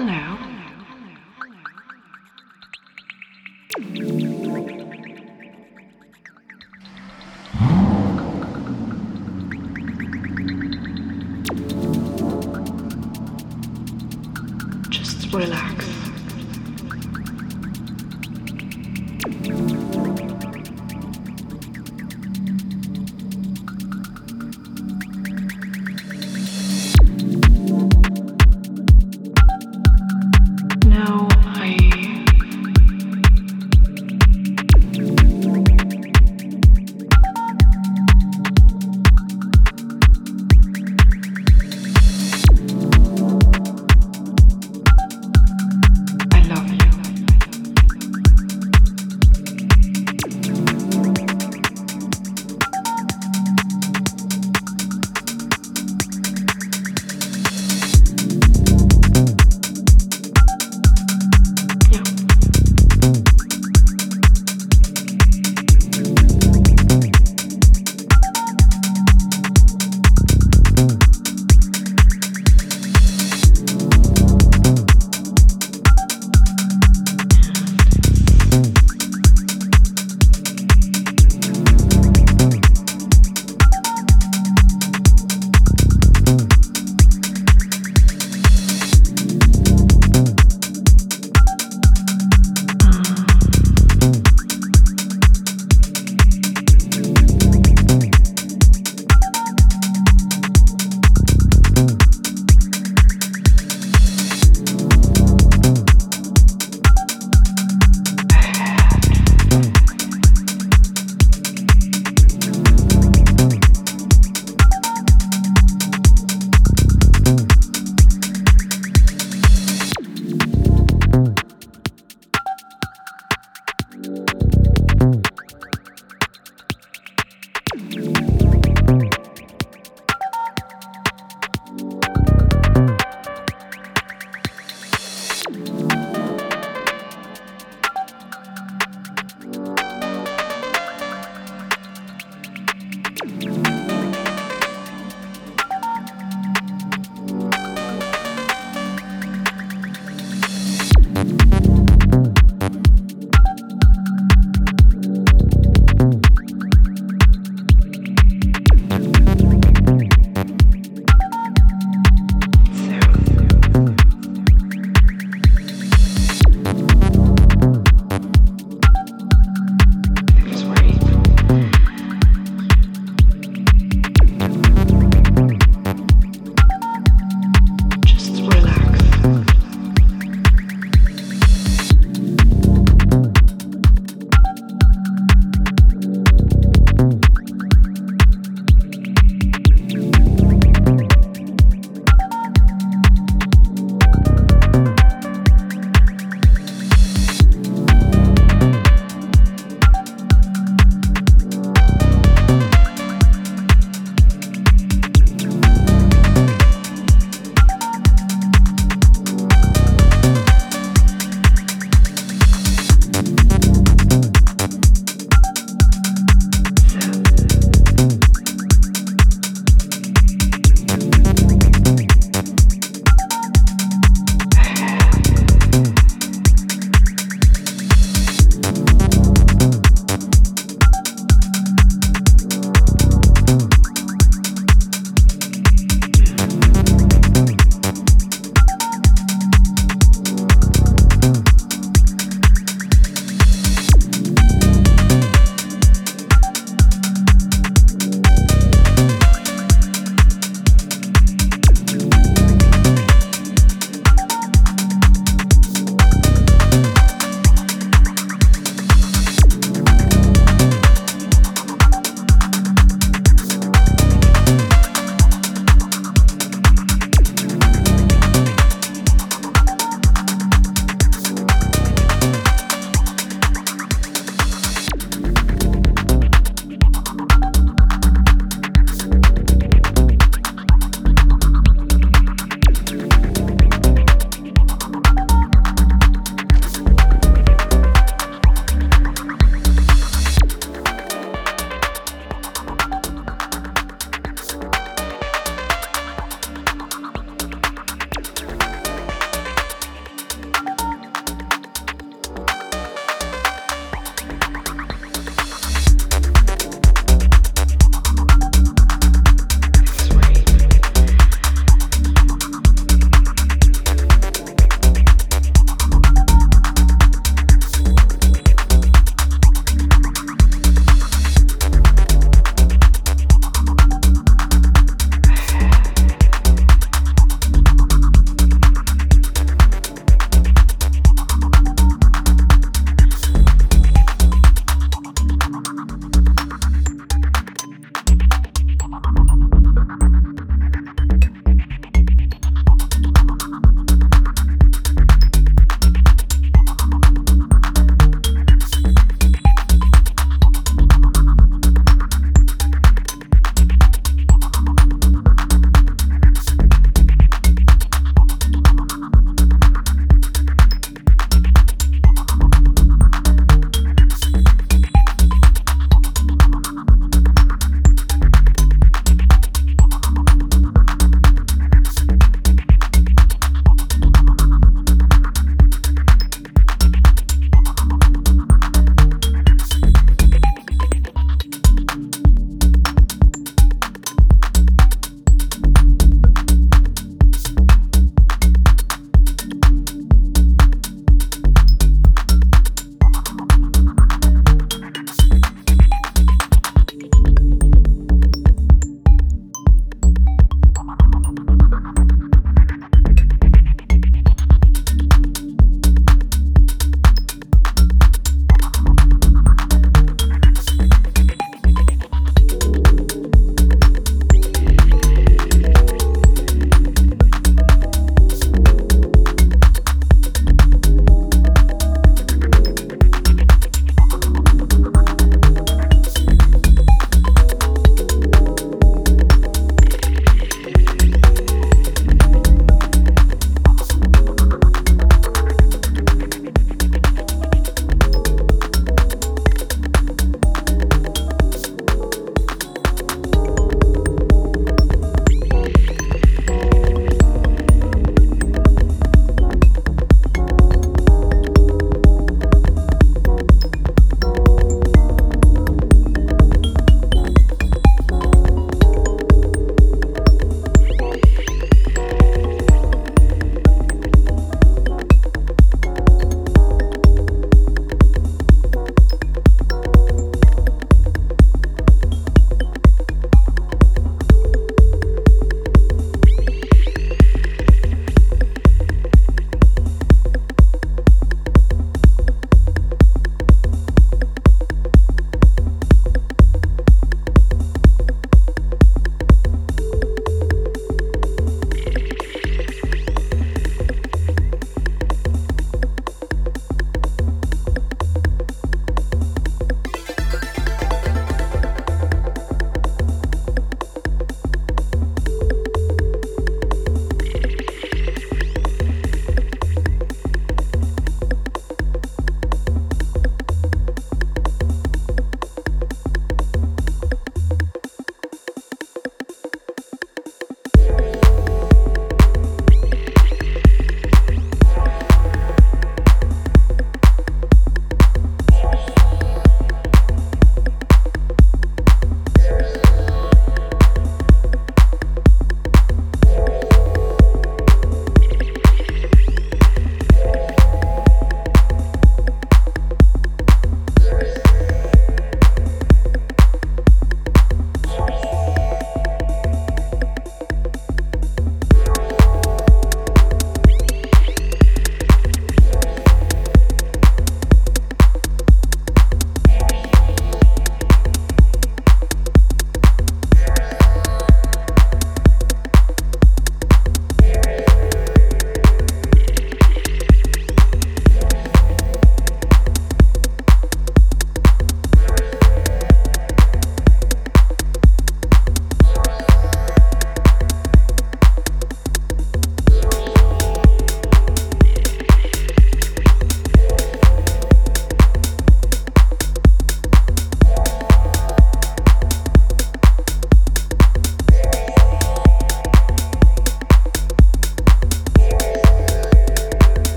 Hello.